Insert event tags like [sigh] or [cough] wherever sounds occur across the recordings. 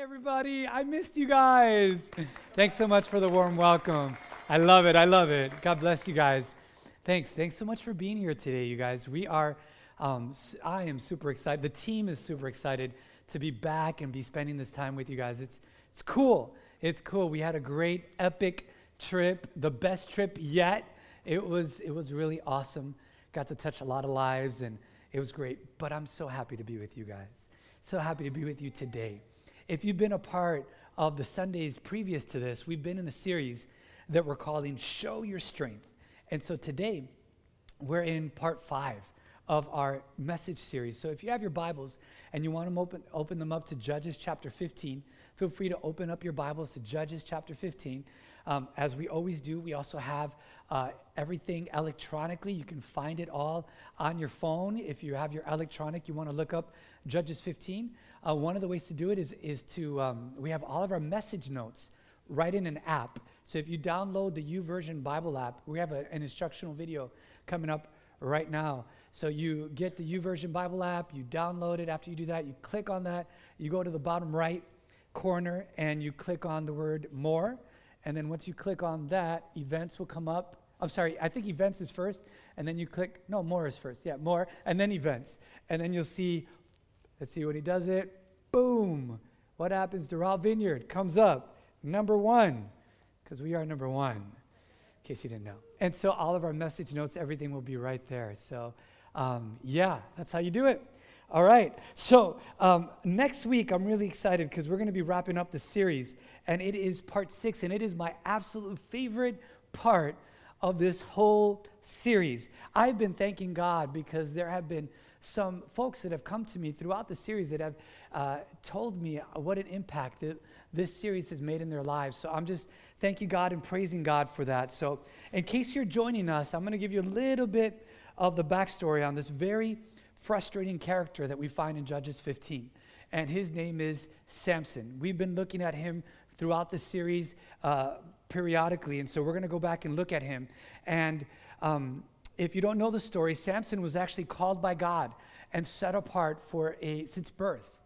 everybody. I missed you guys. Thanks so much for the warm welcome. I love it. I love it. God bless you guys. Thanks. Thanks so much for being here today, you guys. We are, um, I am super excited. The team is super excited to be back and be spending this time with you guys. It's, it's cool. It's cool. We had a great, epic trip, the best trip yet. It was, it was really awesome. Got to touch a lot of lives, and it was great. But I'm so happy to be with you guys. So happy to be with you today. If you've been a part of the Sundays previous to this, we've been in a series that we're calling Show Your Strength. And so today, we're in part five of our message series. So if you have your Bibles and you want to open, open them up to Judges chapter 15, feel free to open up your Bibles to Judges chapter 15. Um, as we always do, we also have uh, everything electronically. You can find it all on your phone. If you have your electronic, you want to look up Judges 15. Uh, one of the ways to do it is, is to, um, we have all of our message notes right in an app. So if you download the YouVersion Bible app, we have a, an instructional video coming up right now. So you get the YouVersion Bible app, you download it. After you do that, you click on that, you go to the bottom right corner, and you click on the word more. And then once you click on that, events will come up. I'm sorry, I think events is first, and then you click, no, more is first. Yeah, more, and then events. And then you'll see Let's see when he does it. Boom. What happens to Raw Vineyard? Comes up. Number one, because we are number one, in case you didn't know. And so all of our message notes, everything will be right there. So, um, yeah, that's how you do it. All right. So um, next week, I'm really excited because we're going to be wrapping up the series, and it is part six, and it is my absolute favorite part of this whole series. I've been thanking God because there have been some folks that have come to me throughout the series that have uh, told me what an impact that this series has made in their lives. So I'm just thanking God and praising God for that. So, in case you're joining us, I'm going to give you a little bit of the backstory on this very frustrating character that we find in Judges 15. And his name is Samson. We've been looking at him throughout the series uh, periodically. And so we're going to go back and look at him. And um, if you don't know the story, Samson was actually called by God and set apart for a since birth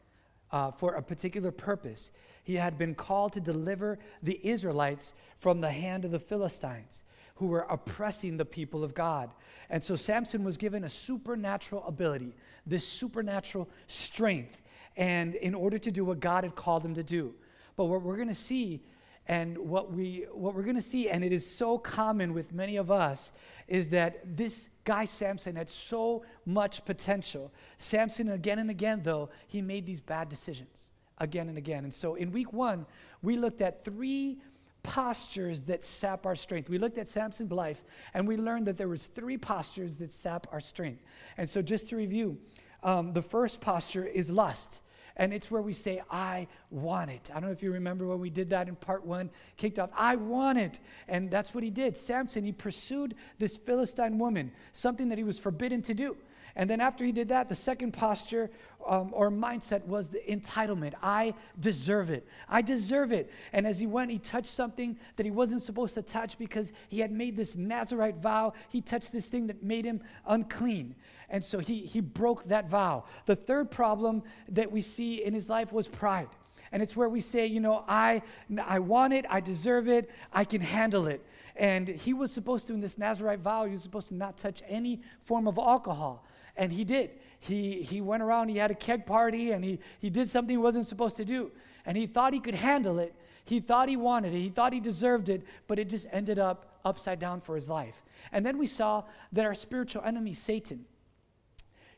uh, for a particular purpose. He had been called to deliver the Israelites from the hand of the Philistines who were oppressing the people of God. And so Samson was given a supernatural ability, this supernatural strength, and in order to do what God had called him to do. But what we're going to see and what, we, what we're going to see, and it is so common with many of us, is that this guy Samson had so much potential. Samson, again and again, though, he made these bad decisions again and again. And so in week one, we looked at three postures that sap our strength. We looked at Samson's life, and we learned that there was three postures that sap our strength. And so just to review, um, the first posture is lust. And it's where we say, I want it. I don't know if you remember when we did that in part one, kicked off, I want it. And that's what he did. Samson, he pursued this Philistine woman, something that he was forbidden to do. And then after he did that, the second posture um, or mindset was the entitlement. I deserve it. I deserve it. And as he went, he touched something that he wasn't supposed to touch because he had made this Nazarite vow. He touched this thing that made him unclean. And so he, he broke that vow. The third problem that we see in his life was pride. And it's where we say, you know, I, I want it, I deserve it, I can handle it. And he was supposed to, in this Nazarite vow, he was supposed to not touch any form of alcohol. And he did. He, he went around, he had a keg party, and he, he did something he wasn't supposed to do. And he thought he could handle it. He thought he wanted it. He thought he deserved it, but it just ended up upside down for his life. And then we saw that our spiritual enemy, Satan,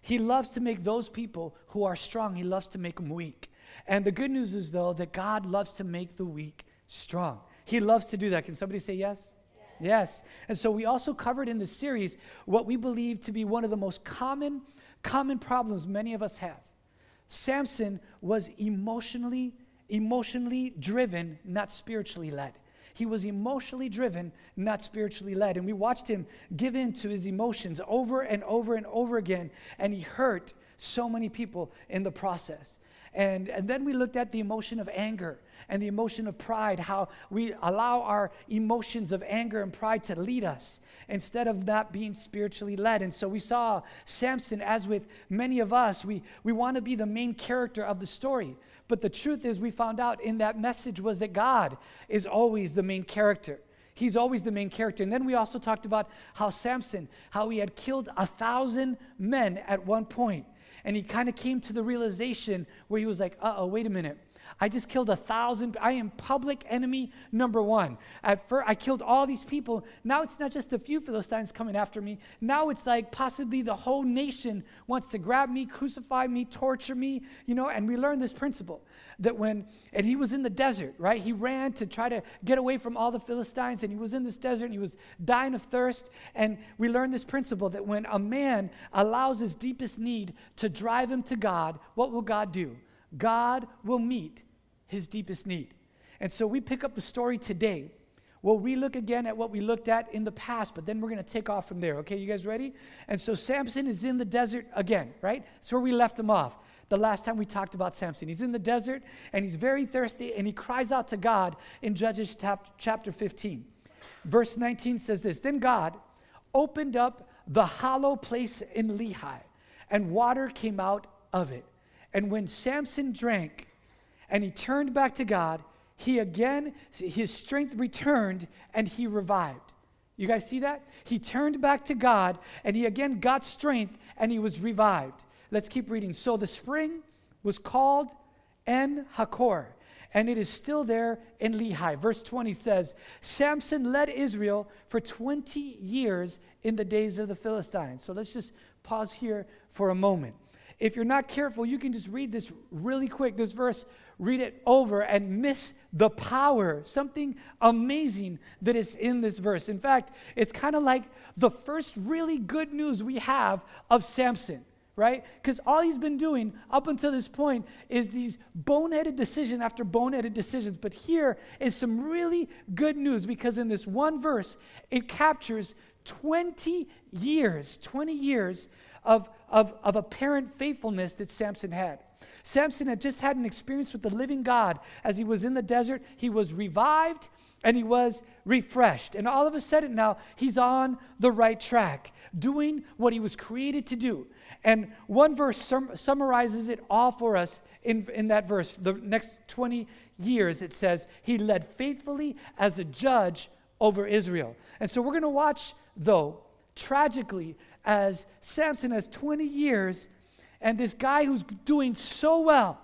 he loves to make those people who are strong, he loves to make them weak. And the good news is, though, that God loves to make the weak strong. He loves to do that. Can somebody say yes? Yes. And so we also covered in the series what we believe to be one of the most common common problems many of us have. Samson was emotionally emotionally driven, not spiritually led. He was emotionally driven, not spiritually led. And we watched him give in to his emotions over and over and over again, and he hurt so many people in the process. And, and then we looked at the emotion of anger and the emotion of pride, how we allow our emotions of anger and pride to lead us instead of not being spiritually led. And so we saw Samson, as with many of us, we, we want to be the main character of the story. But the truth is, we found out in that message was that God is always the main character. He's always the main character. And then we also talked about how Samson, how he had killed a thousand men at one point. And he kind of came to the realization where he was like, uh oh, wait a minute. I just killed a thousand. I am public enemy number one. At first, I killed all these people. Now it's not just a few Philistines coming after me. Now it's like possibly the whole nation wants to grab me, crucify me, torture me, you know. And we learned this principle that when, and he was in the desert, right? He ran to try to get away from all the Philistines, and he was in this desert and he was dying of thirst. And we learned this principle that when a man allows his deepest need to drive him to God, what will God do? God will meet his deepest need. And so we pick up the story today. Well, We'll relook again at what we looked at in the past, but then we're going to take off from there. Okay, you guys ready? And so Samson is in the desert again, right? That's where we left him off the last time we talked about Samson. He's in the desert and he's very thirsty and he cries out to God in Judges chapter 15. Verse 19 says this Then God opened up the hollow place in Lehi, and water came out of it. And when Samson drank and he turned back to God, he again, his strength returned and he revived. You guys see that? He turned back to God and he again got strength and he was revived. Let's keep reading. So the spring was called En Hakkore, and it is still there in Lehi. Verse 20 says Samson led Israel for 20 years in the days of the Philistines. So let's just pause here for a moment. If you're not careful, you can just read this really quick, this verse, read it over and miss the power, something amazing that is in this verse. In fact, it's kind of like the first really good news we have of Samson right? Because all he's been doing up until this point is these boneheaded decision after boneheaded decisions. But here is some really good news because in this one verse, it captures 20 years, 20 years of, of, of apparent faithfulness that Samson had. Samson had just had an experience with the living God as he was in the desert. He was revived and he was refreshed. And all of a sudden now, he's on the right track, doing what he was created to do. And one verse sum- summarizes it all for us in, in that verse. The next 20 years, it says, He led faithfully as a judge over Israel. And so we're going to watch, though, tragically, as Samson has 20 years, and this guy who's doing so well,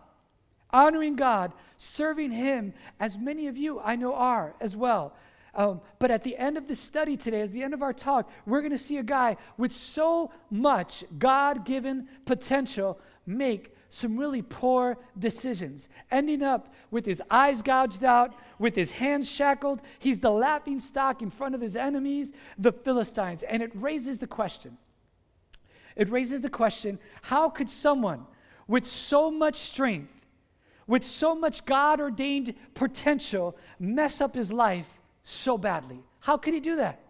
honoring God, serving Him, as many of you I know are as well. Um, but at the end of the study today, at the end of our talk, we're going to see a guy with so much God given potential make some really poor decisions, ending up with his eyes gouged out, with his hands shackled. He's the laughing stock in front of his enemies, the Philistines. And it raises the question it raises the question how could someone with so much strength, with so much God ordained potential, mess up his life so badly? How could he do that?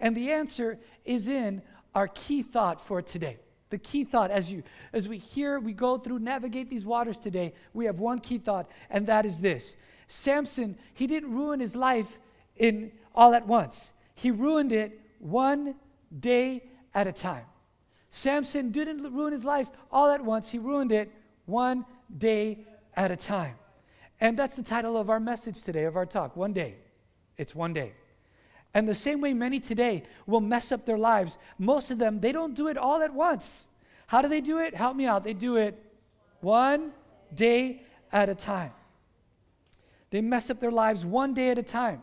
And the answer is in our key thought for today. The key thought as you as we hear, we go through, navigate these waters today, we have one key thought, and that is this. Samson, he didn't ruin his life in all at once. He ruined it one day at a time. Samson didn't ruin his life all at once, he ruined it one day at a time. And that's the title of our message today, of our talk One Day. It's one day. And the same way many today will mess up their lives, most of them, they don't do it all at once. How do they do it? Help me out. They do it one day at a time. They mess up their lives one day at a time.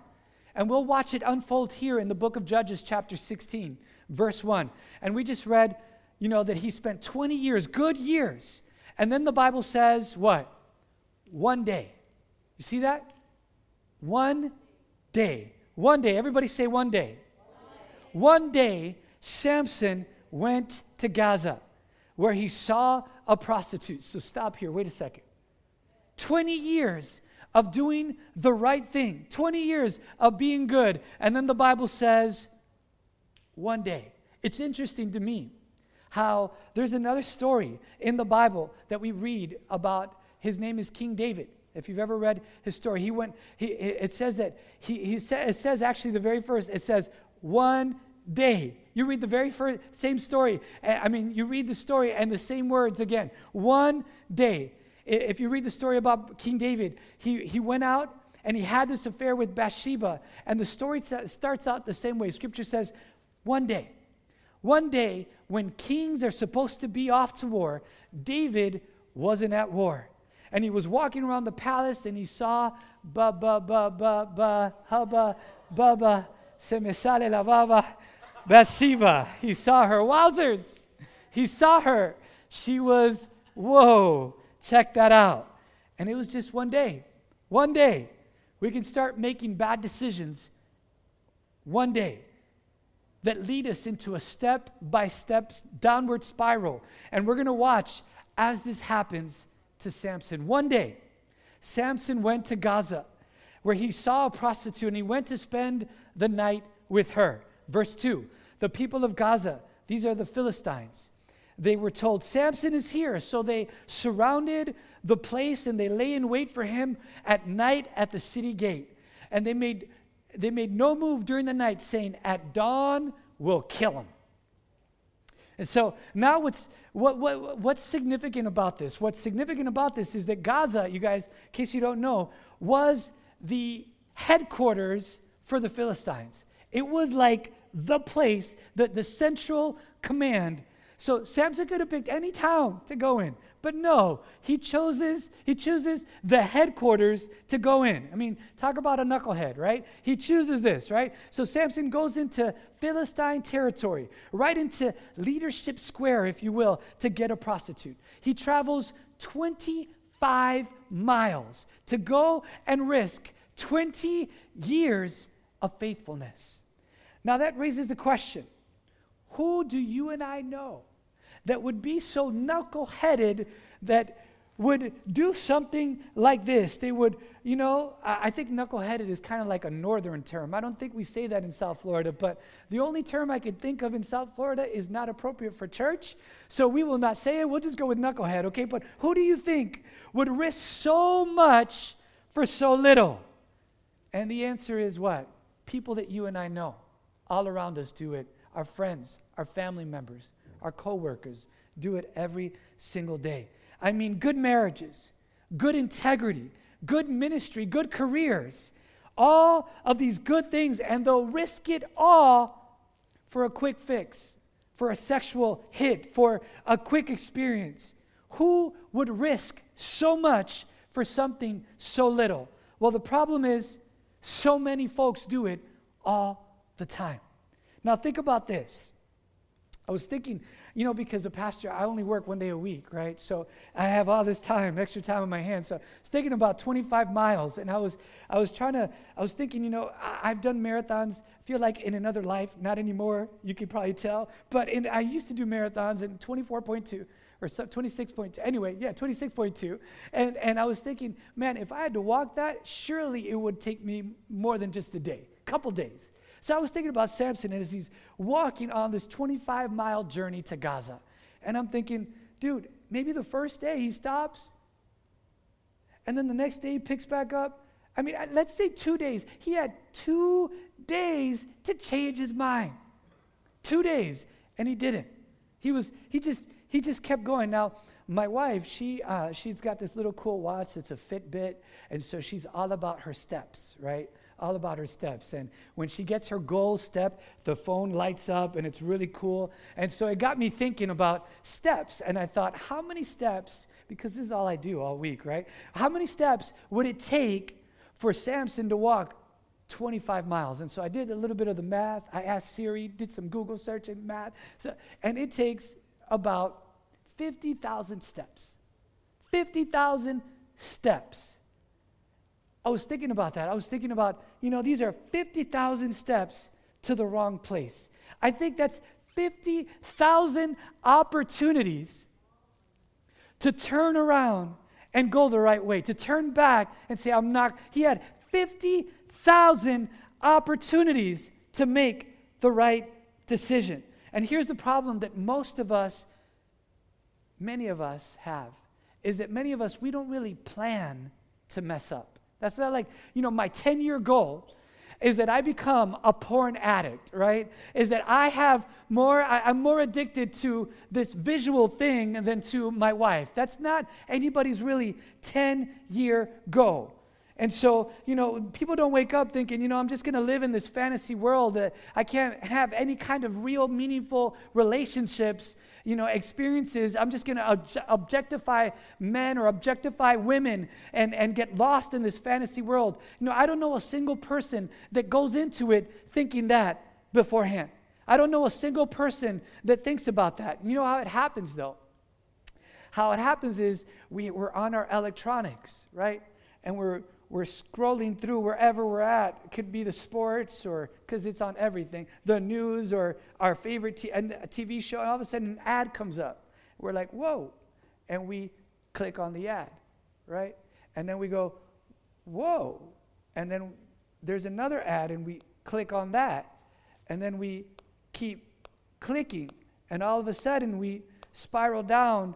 And we'll watch it unfold here in the book of Judges, chapter 16, verse 1. And we just read you know, that he spent 20 years, good years. And then the Bible says, what? One day. You see that? One day. One day. Everybody say one day. One day, Samson went to Gaza where he saw a prostitute. So stop here. Wait a second. 20 years of doing the right thing, 20 years of being good. And then the Bible says, one day. It's interesting to me how there's another story in the Bible that we read about. His name is King David. If you've ever read his story, he went, he, it says that, he, he sa- it says actually the very first, it says, one day. You read the very first, same story. Eh, I mean, you read the story and the same words again. One day. if you read the story about King David, he, he went out and he had this affair with Bathsheba. And the story starts out the same way. Scripture says, one day, one day when kings are supposed to be off to war, David wasn't at war. And he was walking around the palace and he saw ba ba ba ba ba hubba baba se me sale la baba Bathsheba. He saw her. Wowzers! He saw her. She was, whoa, check that out. And it was just one day. One day. We can start making bad decisions one day that lead us into a step by step downward spiral. And we're going to watch as this happens to Samson. One day, Samson went to Gaza where he saw a prostitute and he went to spend the night with her. Verse 2 The people of Gaza, these are the Philistines, they were told, Samson is here. So they surrounded the place and they lay in wait for him at night at the city gate. And they made, they made no move during the night, saying, At dawn, we'll kill him. And so now what's, what, what, what's significant about this? What's significant about this is that Gaza, you guys, in case you don't know, was the headquarters for the Philistines. It was like the place, the, the central command. So Samson could have picked any town to go in, but no, he chooses, he chooses the headquarters to go in. I mean, talk about a knucklehead, right? He chooses this, right? So Samson goes into Philistine territory, right into leadership square, if you will, to get a prostitute. He travels 25 miles to go and risk 20 years of faithfulness. Now that raises the question who do you and I know that would be so knuckle-headed that would do something like this. They would, you know, I think knuckle-headed is kind of like a northern term. I don't think we say that in South Florida, but the only term I could think of in South Florida is not appropriate for church. So we will not say it. We'll just go with knucklehead, okay? But who do you think would risk so much for so little? And the answer is what? People that you and I know all around us do it. Our friends, our family members, our coworkers do it every single day. I mean, good marriages, good integrity, good ministry, good careers, all of these good things, and they'll risk it all for a quick fix, for a sexual hit, for a quick experience. Who would risk so much for something so little? Well, the problem is, so many folks do it all the time. Now, think about this. I was thinking you know, because a pastor, I only work one day a week, right? So I have all this time, [laughs] extra time on my hands. So I was thinking about 25 miles, and I was, I was trying to, I was thinking, you know, I, have done marathons. I feel like in another life, not anymore. You can probably tell, but in, I used to do marathons in 24.2 or 26.2. Anyway, yeah, 26.2. And and I was thinking, man, if I had to walk that, surely it would take me more than just a day, a couple days. So I was thinking about Samson as he's walking on this 25 mile journey to Gaza. And I'm thinking, dude, maybe the first day he stops, and then the next day he picks back up. I mean, let's say two days. He had two days to change his mind. Two days, and he didn't. He was, he just, he just kept going. Now, my wife, she, uh, she's got this little cool watch. It's a Fitbit, and so she's all about her steps, right? All about her steps. And when she gets her goal step, the phone lights up and it's really cool. And so it got me thinking about steps. And I thought, how many steps, because this is all I do all week, right? How many steps would it take for Samson to walk 25 miles? And so I did a little bit of the math. I asked Siri, did some Google search and math. So, and it takes about 50,000 steps. 50,000 steps. I was thinking about that. I was thinking about, you know, these are 50,000 steps to the wrong place. I think that's 50,000 opportunities to turn around and go the right way, to turn back and say, I'm not. He had 50,000 opportunities to make the right decision. And here's the problem that most of us, many of us have, is that many of us, we don't really plan to mess up. That's not like, you know, my 10 year goal. is that I become a porn addict, right? Is that I have more, I, am more addicted to this visual thing than to my wife. That's not anybody's really 10 year goal. And so, you know, people don't wake up thinking, you know, I'm just going to live in this fantasy world that I can't have any kind of real, meaningful relationships you know, experiences. I'm just going to ob- objectify men or objectify women and, and get lost in this fantasy world. You know, I don't know a single person that goes into it thinking that beforehand. I don't know a single person that thinks about that. You know how it happens, though? How it happens is we, we're on our electronics, right? And we're, we're scrolling through wherever we're at. It could be the sports or because it's on everything, the news or our favorite t- TV show, and all of a sudden an ad comes up. We're like, whoa. And we click on the ad, right? And then we go, whoa. And then there's another ad, and we click on that. And then we keep clicking. And all of a sudden, we spiral down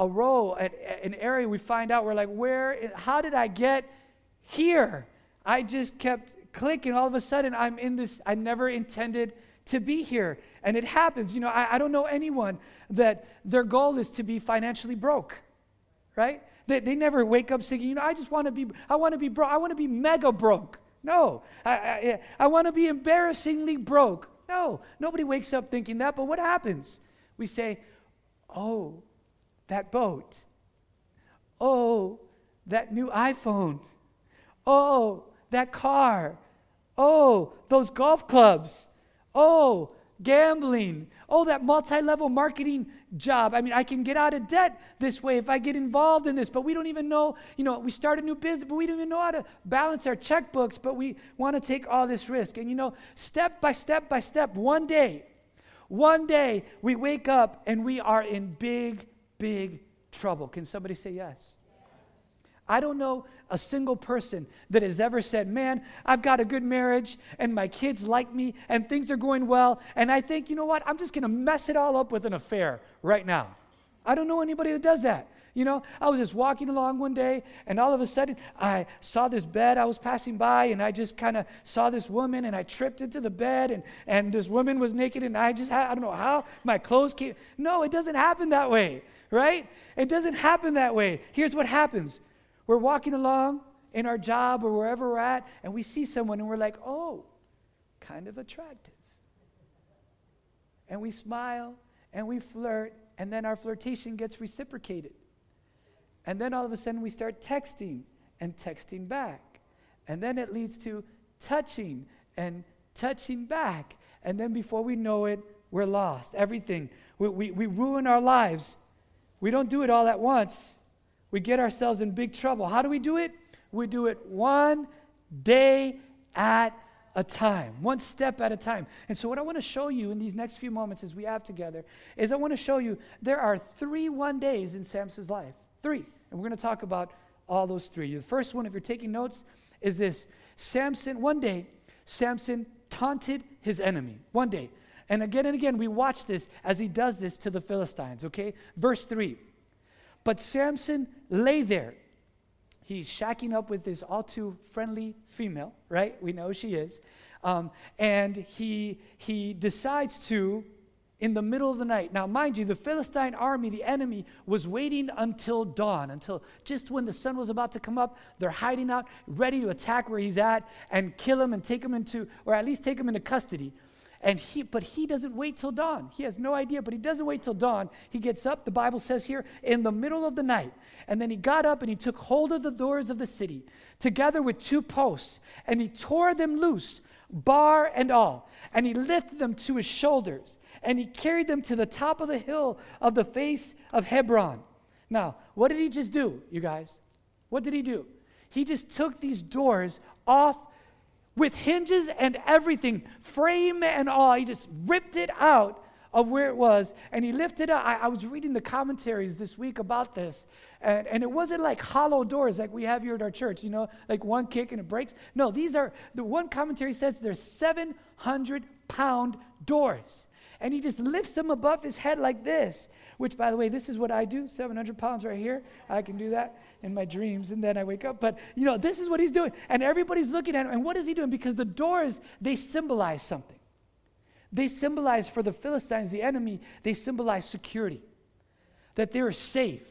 a row, at an area we find out we're like, where, how did I get here. I just kept clicking. All of a sudden, I'm in this, I never intended to be here. And it happens. You know, I, I don't know anyone that their goal is to be financially broke, right? They, they never wake up thinking, you know, I just want to be, I want to be broke. I want to be mega broke. No, I, I, I want to be embarrassingly broke. No, nobody wakes up thinking that. But what happens? We say, oh, that boat. Oh, that new iPhone. Oh, that car. Oh, those golf clubs. Oh, gambling. Oh, that multi level marketing job. I mean, I can get out of debt this way if I get involved in this, but we don't even know, you know, we start a new business, but we don't even know how to balance our checkbooks, but we want to take all this risk. And, you know, step by step by step, one day, one day we wake up and we are in big, big trouble. Can somebody say yes? I don't know a single person that has ever said, Man, I've got a good marriage and my kids like me and things are going well. And I think, you know what? I'm just going to mess it all up with an affair right now. I don't know anybody that does that. You know, I was just walking along one day, and all of a sudden, I saw this bed I was passing by, and I just kind of saw this woman, and I tripped into the bed, and, and this woman was naked, and I just I don't know how my clothes came. No, it doesn't happen that way, right? It doesn't happen that way. Here's what happens we're walking along in our job or wherever we're at, and we see someone and we're like, oh, kind of attractive. And we smile and we flirt, and then our flirtation gets reciprocated. And then all of a sudden we start texting and texting back. And then it leads to touching and touching back. And then before we know it, we're lost. Everything. We, we, we ruin our lives. We don't do it all at once we get ourselves in big trouble. How do we do it? We do it one day at a time, one step at a time. And so, what I want to show you in these next few moments as we have together is I want to show you there are three one days in Samson's life. Three. And we're going to talk about all those three. The first one, if you're taking notes, is this Samson, one day, Samson taunted his enemy. One day. And again and again, we watch this as he does this to the Philistines, okay? Verse 3. But Samson lay there. He's shacking up with this all too friendly female, right? We know she is. Um, and he, he decides to, in the middle of the night. Now, mind you, the Philistine army, the enemy, was waiting until dawn, until just when the sun was about to come up. They're hiding out, ready to attack where he's at and kill him and take him into, or at least take him into custody. And he, but he doesn't wait till dawn. He has no idea, but he doesn't wait till dawn. He gets up, the Bible says here, in the middle of the night. And then he got up and he took hold of the doors of the city, together with two posts, and he tore them loose, bar and all. And he lifted them to his shoulders, and he carried them to the top of the hill of the face of Hebron. Now, what did he just do, you guys? What did he do? He just took these doors off with hinges and everything, frame and all. He just ripped it out of where it was and he lifted up. I, I was reading the commentaries this week about this, and, and it wasn't like hollow doors like we have here at our church, you know, like one kick and it breaks. No, these are, the one commentary says they're 700 pound doors. and he just lifts them above his head like this. Which, by the way, this is what I do 700 pounds right here. I can do that in my dreams, and then I wake up. But, you know, this is what he's doing. And everybody's looking at him. And what is he doing? Because the doors, they symbolize something. They symbolize for the Philistines, the enemy, they symbolize security, that they're safe.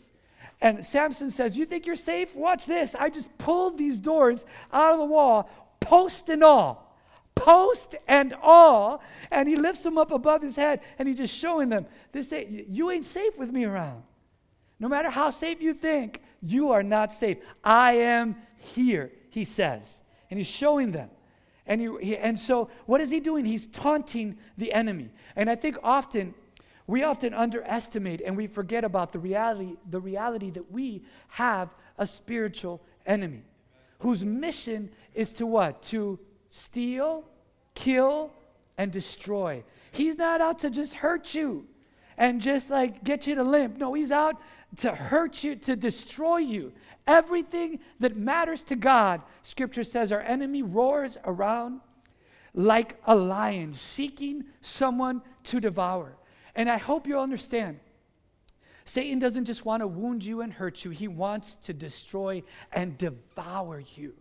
And Samson says, You think you're safe? Watch this. I just pulled these doors out of the wall, post and all. Post and all. And he lifts them up above his head and he's just showing them, this ain't, You ain't safe with me around. No matter how safe you think, you are not safe. I am here, he says. And he's showing them. And, he, he, and so, what is he doing? He's taunting the enemy. And I think often, we often underestimate and we forget about the reality, the reality that we have a spiritual enemy whose mission is to what? To steal, kill, and destroy. He's not out to just hurt you and just like get you to limp. No, he's out to hurt you, to destroy you. Everything that matters to God, scripture says, our enemy roars around like a lion seeking someone to devour. And I hope you'll understand. Satan doesn't just want to wound you and hurt you, he wants to destroy and devour you.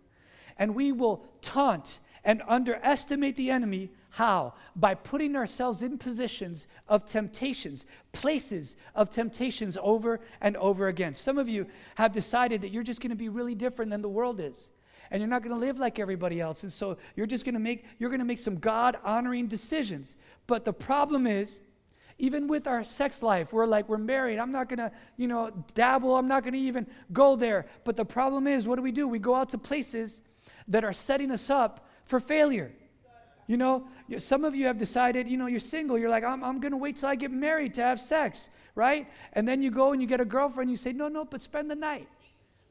And we will taunt and underestimate the enemy. How? By putting ourselves in positions of temptations, places of temptations over and over again. Some of you have decided that you're just going to be really different than the world is. And you're not going to live like everybody else. And so you're just going to make you're going to make some God honoring decisions. But the problem is even with our sex life, we're like, we're married. I'm not going to, you know, dabble. I'm not going to even go there. But the problem is, what do we do? We go out to places that are setting us up for failure. You know, some of you have decided, you know, you're single. You're like, I'm, I'm going to wait till I get married to have sex, right? And then you go and you get a girlfriend. You say, no, no, but spend the night.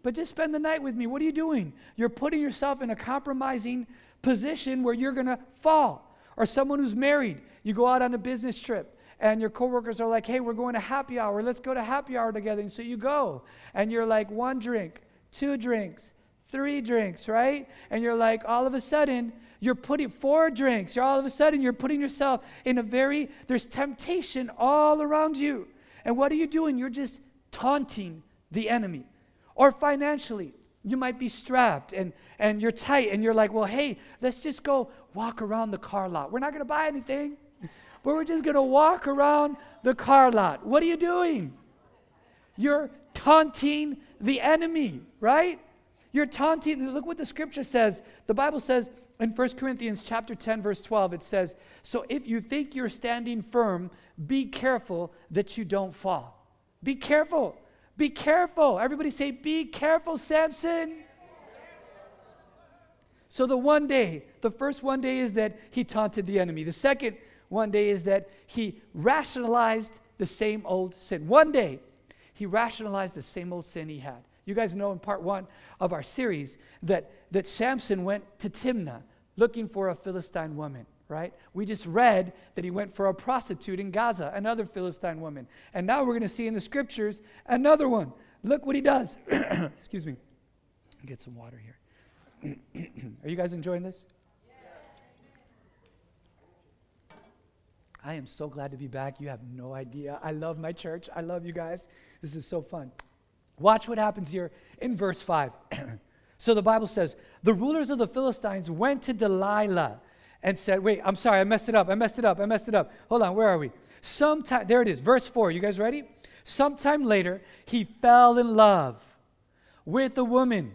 But just spend the night with me. What are you doing? You're putting yourself in a compromising position where you're going to fall. Or someone who's married, you go out on a business trip and your coworkers are like, hey, we're going to happy hour. Let's go to happy hour together. And so you go, and you're like, one drink, two drinks, three drinks, right? And you're like, all of a sudden, you're putting four drinks. You're all of a sudden, you're putting yourself in a very, there's temptation all around you. And what are you doing? You're just taunting the enemy. Or financially, you might be strapped and, and you're tight and you're like, well, hey, let's just go walk around the car lot. We're not going to buy anything but we're just going to walk around the car lot. What are you doing? You're taunting the enemy, right? You're taunting. Look what the scripture says. The Bible says in 1 Corinthians chapter 10 verse 12 it says, "So if you think you're standing firm, be careful that you don't fall." Be careful. Be careful. Everybody say be careful, Samson. So the one day, the first one day is that he taunted the enemy. The second one day is that he rationalized the same old sin. One day, he rationalized the same old sin he had. You guys know in part one of our series that, that Samson went to Timnah looking for a Philistine woman, right? We just read that he went for a prostitute in Gaza, another Philistine woman. And now we're going to see in the scriptures another one. Look what he does. [clears throat] Excuse me. Get some water here. [clears throat] Are you guys enjoying this? I am so glad to be back. You have no idea. I love my church. I love you guys. This is so fun. Watch what happens here in verse 5. [clears throat] so the Bible says, The rulers of the Philistines went to Delilah and said, Wait, I'm sorry, I messed it up. I messed it up. I messed it up. Hold on, where are we? Sometime, there it is, verse 4. You guys ready? Sometime later, he fell in love with a woman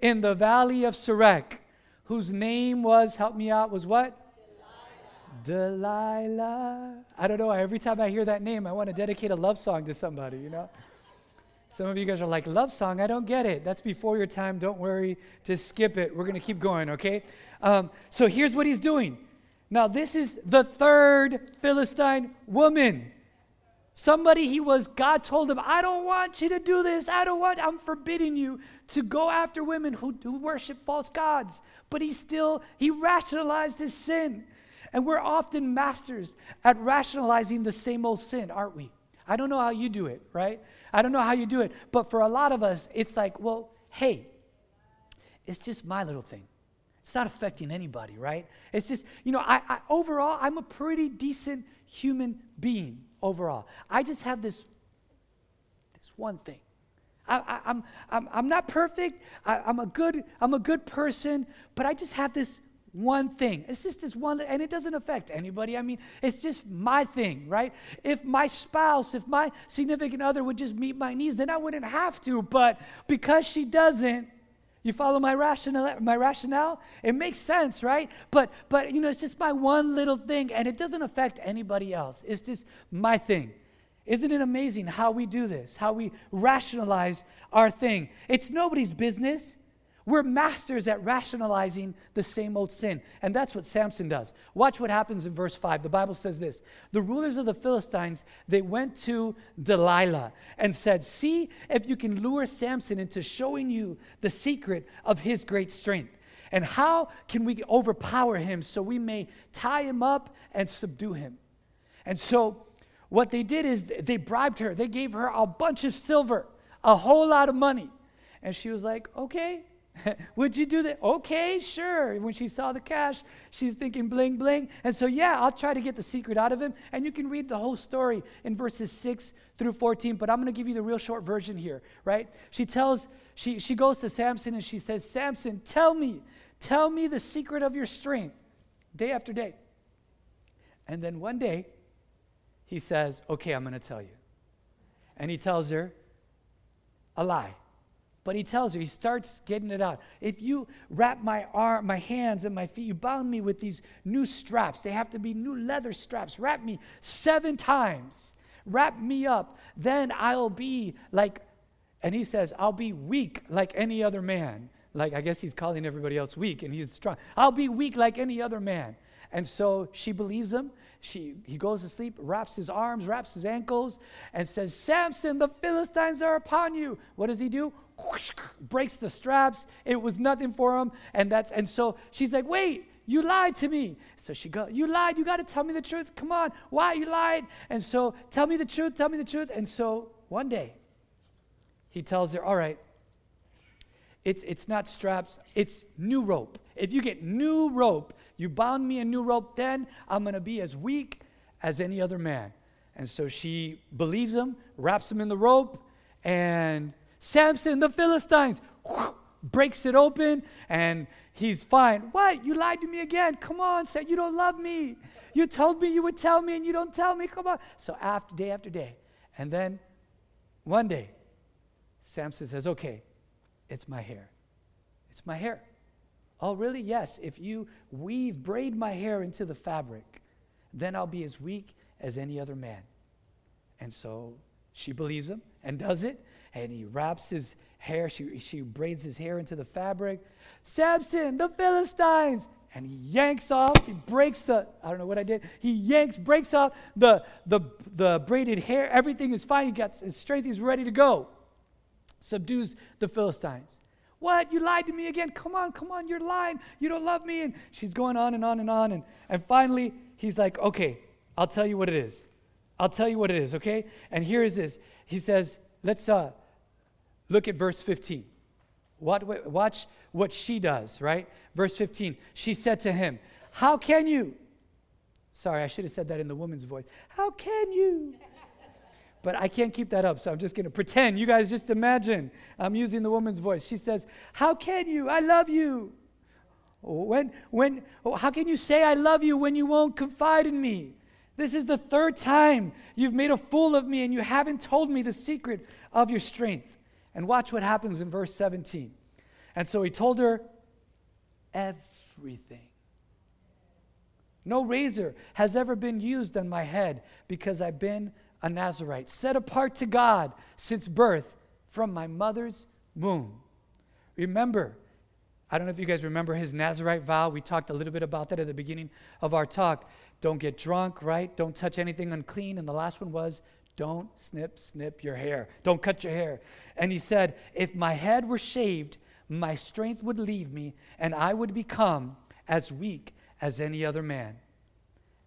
in the valley of Sorek, whose name was, help me out, was what? Delilah. Delilah. I don't know. Every time I hear that name, I want to dedicate a love song to somebody, you know? Some of you guys are like, love song? I don't get it. That's before your time. Don't worry. Just skip it. We're going to keep going, okay? Um, so here's what he's doing. Now, this is the third Philistine woman. Somebody he was, God told him, I don't want you to do this. I don't want, I'm forbidding you to go after women who, who worship false gods. But he still, he rationalized his sin. And we're often masters at rationalizing the same old sin, aren't we? I don't know how you do it, right? I don't know how you do it. But for a lot of us, it's like, well, hey, it's just my little thing. It's not affecting anybody, right? It's just, you know, I, I overall, I'm a pretty decent human being overall. I just have this, this one thing. I, am I'm, I'm not perfect. I, I'm, a good, I'm a good person, but I just have this one thing. It's just this one, and it doesn't affect anybody. I mean, it's just my thing, right? If my spouse, if my significant other would just meet my needs, then I wouldn't have to. But because she doesn't, you follow my rationale, my rationale? It makes sense, right? But but you know, it's just my one little thing, and it doesn't affect anybody else. It's just my thing. Isn't it amazing how we do this? How we rationalize our thing? It's nobody's business. We're masters at rationalizing the same old sin. And that's what Samson does. Watch what happens in verse 5. The Bible says this The rulers of the Philistines, they went to Delilah and said, See if you can lure Samson into showing you the secret of his great strength. And how can we overpower him so we may tie him up and subdue him? And so, what they did is they bribed her. They gave her a bunch of silver, a whole lot of money. And she was like, okay, [laughs] Would you do that? Okay, sure. When she saw the cash, she's thinking bling, bling. And so, yeah, I'll try to get the secret out of him. And you can read the whole story in verses 6 through 14, but I'm going to give you the real short version here, right? She tells, she, she goes to Samson and she says, Samson, tell me, tell me the secret of your strength day after day. And then one day, he says, Okay, I'm going to tell you. And he tells her a lie. But he tells her, he starts getting it out. If you wrap my arm, my hands and my feet, you bound me with these new straps. They have to be new leather straps. Wrap me seven times. Wrap me up. Then I'll be like, and he says, I'll be weak like any other man. Like, I guess he's calling everybody else weak and he's strong. I'll be weak like any other man. And so she believes him. She, he goes to sleep, wraps his arms, wraps his ankles, and says, Samson, the Philistines are upon you. What does he do? [laughs] breaks the straps. It was nothing for him. And that's and so she's like, wait, you lied to me. So she go, you lied. You got to tell me the truth. Come on, why you lied? And so tell me the truth. Tell me the truth. And so one day, he tells her, all right. It's, it's not straps, it's new rope. If you get new rope, you bound me in new rope, then I'm going to be as weak as any other man. And so she believes him, wraps him in the rope, and Samson, the Philistines, whoosh, breaks it open, and he's fine. What? You lied to me again. Come on, said you don't love me. You told me you would tell me, and you don't tell me. Come on. So after day after day, and then one day, Samson says, "Okay, it's my hair. It's my hair." Oh, really? Yes. If you weave, braid my hair into the fabric, then I'll be as weak as any other man. And so she believes him and does it and he wraps his hair, she, she braids his hair into the fabric. Samson, the Philistines! And he yanks off, he breaks the, I don't know what I did. He yanks, breaks off the, the, the braided hair. Everything is fine. He gets his strength, he's ready to go. Subdues the Philistines. What? You lied to me again? Come on, come on, you're lying. You don't love me. And she's going on and on and on. And, and finally, he's like, okay, I'll tell you what it is. I'll tell you what it is, okay? And here is this. He says, let's uh, look at verse 15. What, watch what she does, right? Verse 15. She said to him, How can you? Sorry, I should have said that in the woman's voice. How can you? But I can't keep that up, so I'm just going to pretend. You guys just imagine I'm using the woman's voice. She says, How can you? I love you. When, when, oh, how can you say I love you when you won't confide in me? This is the third time you've made a fool of me and you haven't told me the secret of your strength. And watch what happens in verse 17. And so he told her everything. No razor has ever been used on my head because I've been a Nazarite, set apart to God since birth from my mother's womb. Remember, I don't know if you guys remember his Nazarite vow. We talked a little bit about that at the beginning of our talk. Don't get drunk, right? Don't touch anything unclean. And the last one was don't snip, snip your hair. Don't cut your hair. And he said, If my head were shaved, my strength would leave me, and I would become as weak as any other man.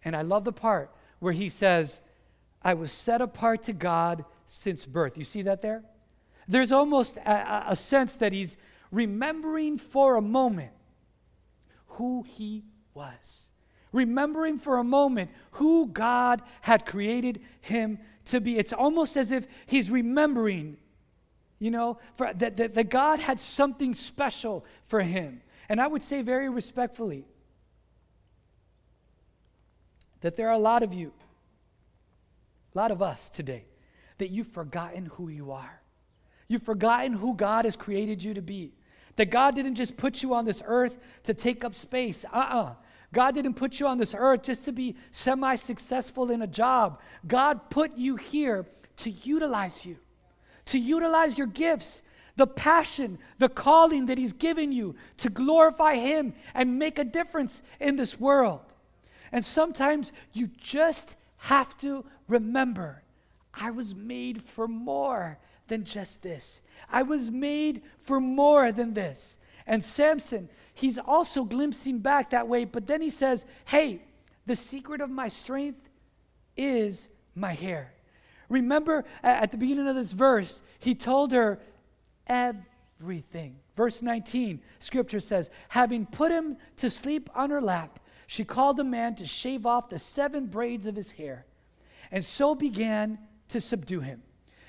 And I love the part where he says, I was set apart to God since birth. You see that there? There's almost a, a sense that he's remembering for a moment who he was. Remembering for a moment who God had created him to be. It's almost as if he's remembering, you know, for, that, that, that God had something special for him. And I would say very respectfully that there are a lot of you, a lot of us today, that you've forgotten who you are. You've forgotten who God has created you to be. That God didn't just put you on this earth to take up space. Uh uh-uh. uh God didn't put you on this earth just to be semi successful in a job. God put you here to utilize you, to utilize your gifts, the passion, the calling that He's given you to glorify Him and make a difference in this world. And sometimes you just have to remember I was made for more than just this. I was made for more than this. And Samson, he's also glimpsing back that way, but then he says, Hey, the secret of my strength is my hair. Remember at the beginning of this verse, he told her everything. Verse 19, scripture says, Having put him to sleep on her lap, she called a man to shave off the seven braids of his hair, and so began to subdue him.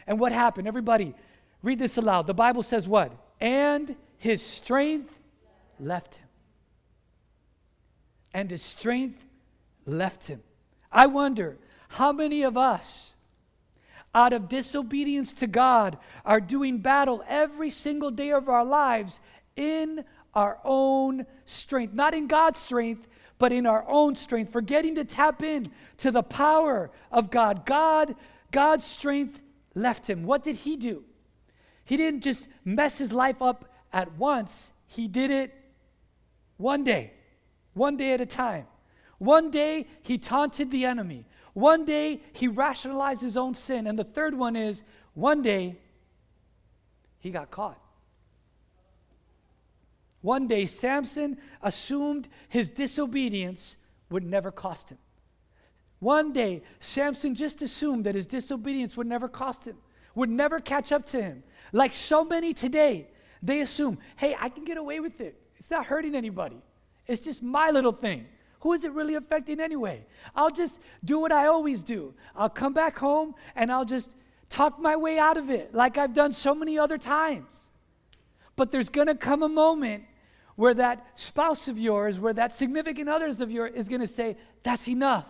And what happened? Everybody, read this aloud. The Bible says what? And his strength left him. And his strength left him. I wonder how many of us, out of disobedience to God, are doing battle every single day of our lives in our own strength. Not in God's strength, but in our own strength, forgetting to tap in to the power of God. God, God's strength left him. What did he do? He didn't just mess his life up at once, he did it one day, one day at a time. One day he taunted the enemy. One day he rationalized his own sin. And the third one is one day he got caught. One day Samson assumed his disobedience would never cost him. One day Samson just assumed that his disobedience would never cost him, would never catch up to him. Like so many today, they assume, hey, I can get away with it. It's not hurting anybody. It's just my little thing. Who is it really affecting anyway? I'll just do what I always do. I'll come back home and I'll just talk my way out of it like I've done so many other times. But there's going to come a moment where that spouse of yours, where that significant others of yours is going to say, That's enough.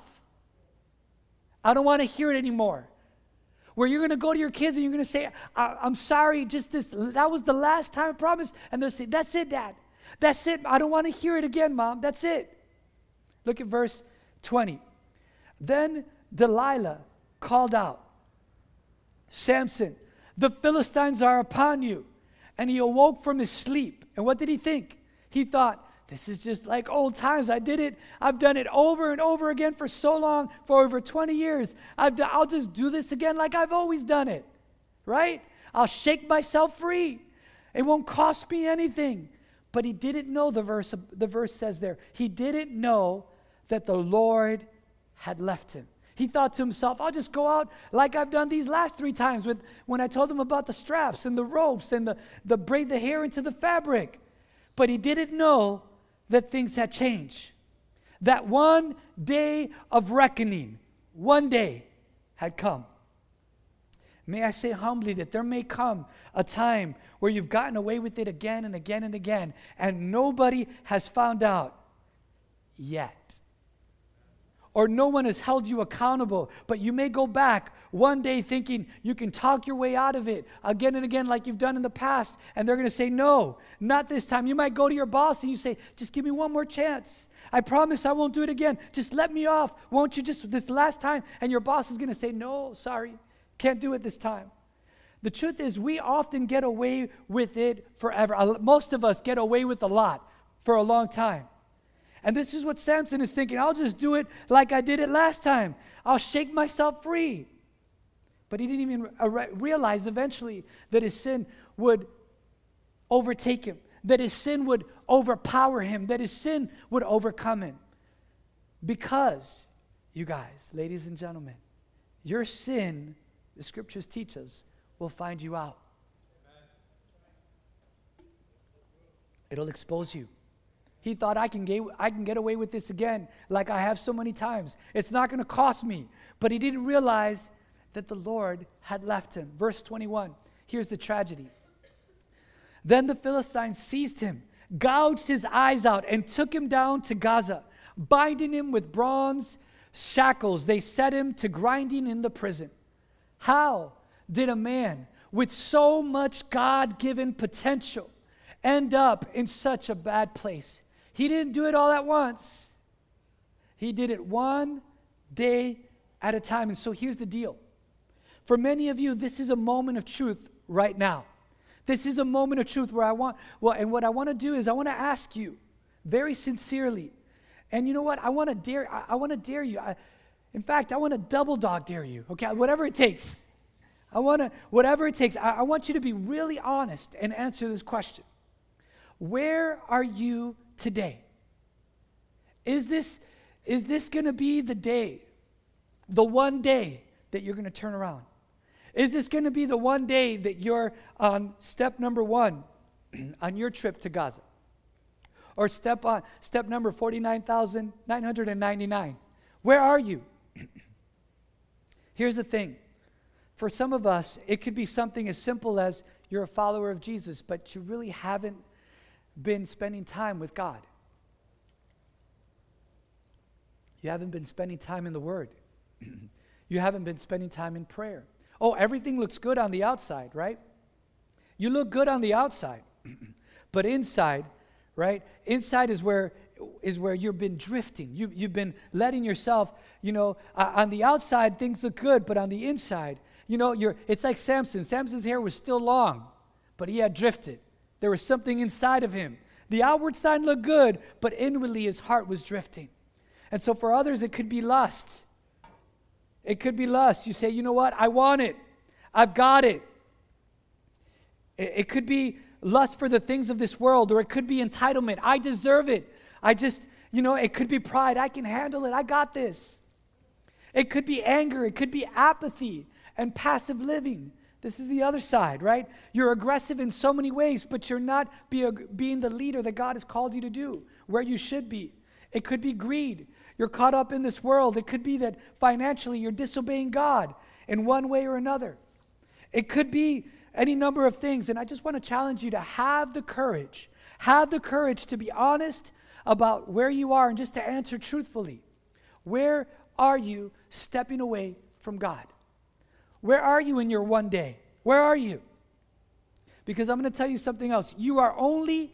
I don't want to hear it anymore. Where you're going to go to your kids and you're going to say, I'm sorry, just this, that was the last time I promised. And they'll say, That's it, Dad. That's it. I don't want to hear it again, Mom. That's it. Look at verse 20. Then Delilah called out, Samson, the Philistines are upon you. And he awoke from his sleep. And what did he think? He thought, this is just like old times. I did it. I've done it over and over again for so long, for over 20 years. I've do, I'll just do this again like I've always done it, right? I'll shake myself free. It won't cost me anything. But he didn't know, the verse, the verse says there, he didn't know that the Lord had left him. He thought to himself, I'll just go out like I've done these last three times with, when I told him about the straps and the ropes and the, the braid the hair into the fabric. But he didn't know that things had changed. That one day of reckoning, one day had come. May I say humbly that there may come a time where you've gotten away with it again and again and again, and nobody has found out yet. Or no one has held you accountable, but you may go back one day thinking you can talk your way out of it again and again, like you've done in the past, and they're going to say, No, not this time. You might go to your boss and you say, Just give me one more chance. I promise I won't do it again. Just let me off. Won't you just this last time? And your boss is going to say, No, sorry. Can't do it this time. The truth is, we often get away with it forever. Most of us get away with a lot for a long time. And this is what Samson is thinking I'll just do it like I did it last time, I'll shake myself free. But he didn't even realize eventually that his sin would overtake him, that his sin would overpower him, that his sin would overcome him. Because, you guys, ladies and gentlemen, your sin the scriptures teach us, will find you out. It'll expose you. He thought, I can, get, I can get away with this again, like I have so many times. It's not going to cost me. But he didn't realize that the Lord had left him. Verse 21, here's the tragedy. Then the Philistines seized him, gouged his eyes out, and took him down to Gaza. Binding him with bronze shackles, they set him to grinding in the prison. How did a man with so much God given potential end up in such a bad place? He didn't do it all at once, he did it one day at a time. And so here's the deal for many of you, this is a moment of truth right now. This is a moment of truth where I want, well, and what I want to do is I want to ask you very sincerely. And you know what? I want to dare, I, I want to dare you. I, in fact, I want to double dog dare you, okay? Whatever it takes. I want to, whatever it takes, I, I want you to be really honest and answer this question Where are you today? Is this, is this going to be the day, the one day that you're going to turn around? Is this going to be the one day that you're on step number one [clears throat] on your trip to Gaza? Or step on step number 49,999? Where are you? [clears throat] Here's the thing. For some of us, it could be something as simple as you're a follower of Jesus, but you really haven't been spending time with God. You haven't been spending time in the Word. [clears throat] you haven't been spending time in prayer. Oh, everything looks good on the outside, right? You look good on the outside, [clears throat] but inside, right? Inside is where is where you've been drifting. You, you've been letting yourself, you know, uh, on the outside things look good, but on the inside, you know, you're, it's like Samson. Samson's hair was still long, but he had drifted. There was something inside of him. The outward sign looked good, but inwardly his heart was drifting. And so for others, it could be lust. It could be lust. You say, you know what? I want it. I've got it. It, could be lust for the things of this world, or it could be entitlement. I deserve it. I just, you know, it could be pride. I can handle it. I got this. It could be anger. It could be apathy and passive living. This is the other side, right? You're aggressive in so many ways, but you're not be a, being the leader that God has called you to do, where you should be. It could be greed. You're caught up in this world. It could be that financially you're disobeying God in one way or another. It could be any number of things. And I just want to challenge you to have the courage, have the courage to be honest about where you are and just to answer truthfully. Where are you stepping away from God? Where are you in your one day? Where are you? Because I'm going to tell you something else. You are only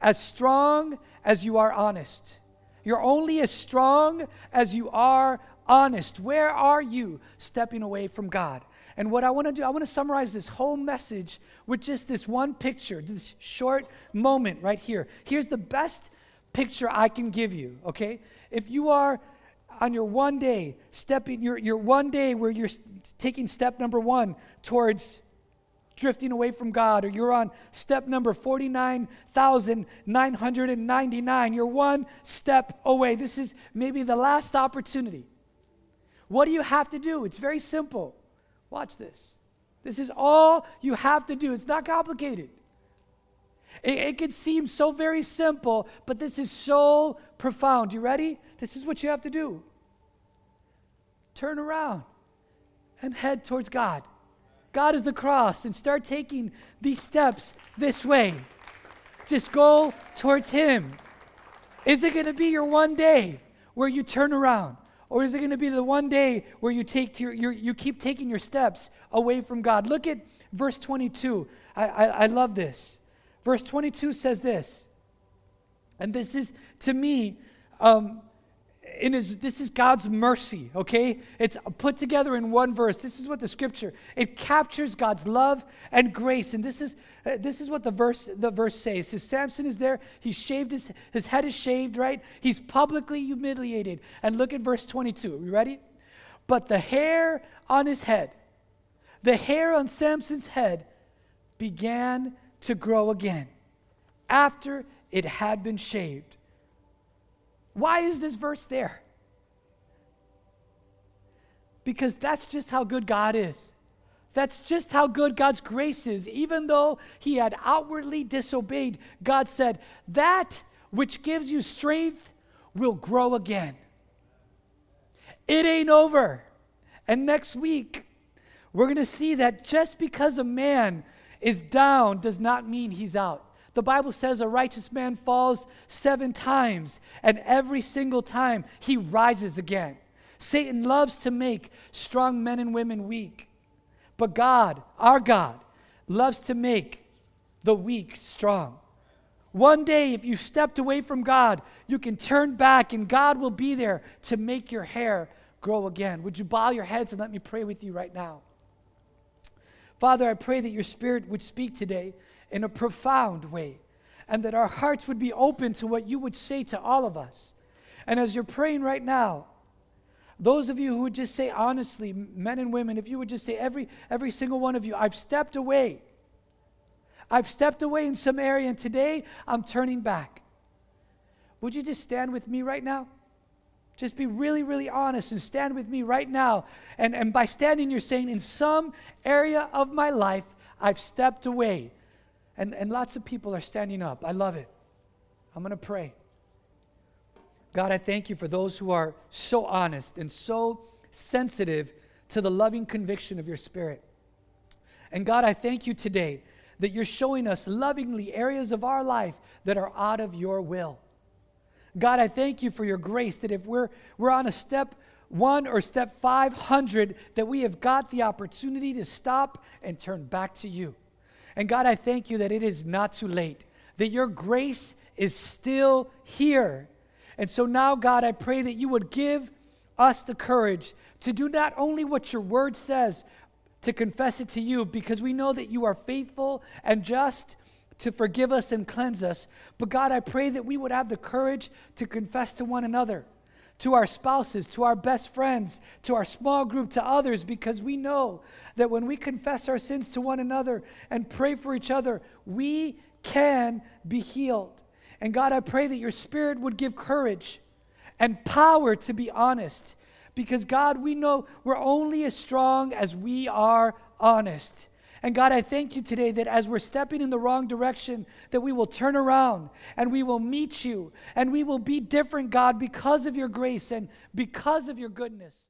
as strong as you are honest. You're only as strong as you are honest. Where are you stepping away from God? And what I want to do, I want to summarize this whole message with just this one picture, this short moment right here. Here's the best picture I can give you, okay? If you are on your one day, stepping your, your one day where you're taking step number one towards drifting away from God, or you're on step number 49,999, you're one step away. This is maybe the last opportunity. What do you have to do? It's very simple. Watch this. This is all you have to do. It's not complicated. It, it could seem so very simple, but this is so profound. You ready? This is what you have to do turn around and head towards God. God is the cross, and start taking these steps this way. Just go towards Him. Is it going to be your one day where you turn around? Or is it going to be the one day where you, take your, your, you keep taking your steps away from God? Look at verse 22. I, I, I love this. Verse 22 says this, and this is, to me, um, in his, this is God's mercy, okay? It's put together in one verse. This is what the scripture, it captures God's love and grace. And this is, uh, this is what the verse, the verse says. Says Samson is there, he's shaved, his, his head is shaved, right? He's publicly humiliated. And look at verse 22. Are you ready? But the hair on his head, the hair on Samson's head began to grow again after it had been shaved. Why is this verse there? Because that's just how good God is. That's just how good God's grace is. Even though he had outwardly disobeyed, God said, That which gives you strength will grow again. It ain't over. And next week, we're going to see that just because a man is down does not mean he's out. The Bible says a righteous man falls seven times, and every single time he rises again. Satan loves to make strong men and women weak. But God, our God, loves to make the weak strong. One day, if you stepped away from God, you can turn back and God will be there to make your hair grow again. Would you bow your heads and let me pray with you right now? Father, I pray that your spirit would speak today in a profound way and that our hearts would be open to what you would say to all of us. And as you're praying right now, those of you who would just say honestly, men and women, if you would just say, every, every single one of you, I've stepped away. I've stepped away in some area, and today I'm turning back. Would you just stand with me right now? Just be really, really honest and stand with me right now. And, and by standing, you're saying, in some area of my life, I've stepped away. And, and lots of people are standing up. I love it. I'm going to pray. God, I thank you for those who are so honest and so sensitive to the loving conviction of your spirit. And God, I thank you today that you're showing us lovingly areas of our life that are out of your will. God, I thank you for your grace that if we're, we're on a step one or step 500, that we have got the opportunity to stop and turn back to you. And God, I thank you that it is not too late, that your grace is still here. And so now, God, I pray that you would give us the courage to do not only what your word says, to confess it to you, because we know that you are faithful and just to forgive us and cleanse us. But God, I pray that we would have the courage to confess to one another, to our spouses, to our best friends, to our small group, to others, because we know that when we confess our sins to one another and pray for each other, we can be healed. And God, I pray that your spirit would give courage and power to be honest. Because, God, we know we're only as strong as we are honest. And God, I thank you today that as we're stepping in the wrong direction, that we will turn around and we will meet you and we will be different, God, because of your grace and because of your goodness.